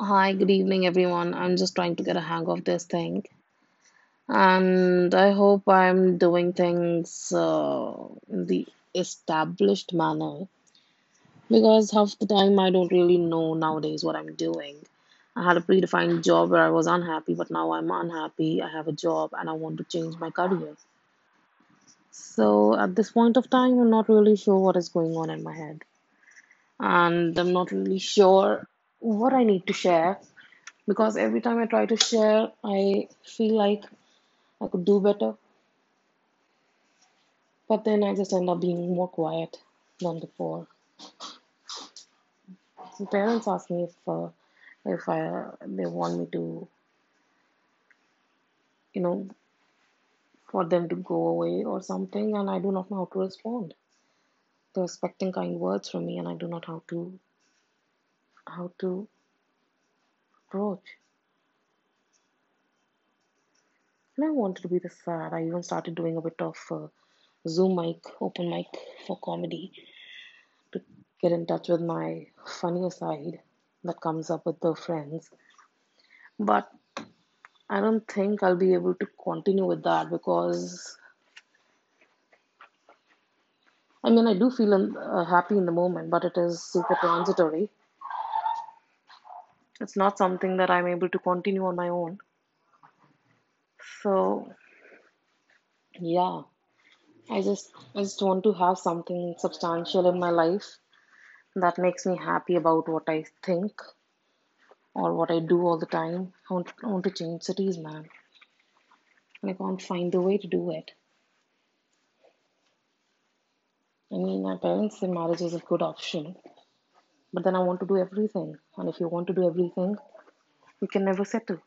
Hi, good evening, everyone. I'm just trying to get a hang of this thing, and I hope I'm doing things uh, in the established manner because half the time I don't really know nowadays what I'm doing. I had a predefined job where I was unhappy, but now I'm unhappy. I have a job and I want to change my career. So at this point of time, I'm not really sure what is going on in my head, and I'm not really sure what I need to share because every time I try to share, I feel like I could do better, but then I just end up being more quiet than before. My parents ask me if uh, if I they want me to, you know, for them to go away or something, and I do not know how to respond. They're expecting kind words from me, and I do not how to how to approach. And I wanted to be the sad. I even started doing a bit of uh, Zoom mic, open mic for comedy to get in touch with my funnier side that comes up with the friends. But I don't think I'll be able to continue with that because I mean I do feel uh, happy in the moment, but it is super transitory. It's not something that I'm able to continue on my own. So yeah, I just I just want to have something substantial in my life that makes me happy about what I think or what I do all the time. I want, I want to change cities, man, and I can't find the way to do it. I mean, my parents say marriage is a good option, but then I want to do everything, and if you want to do everything, you can never settle.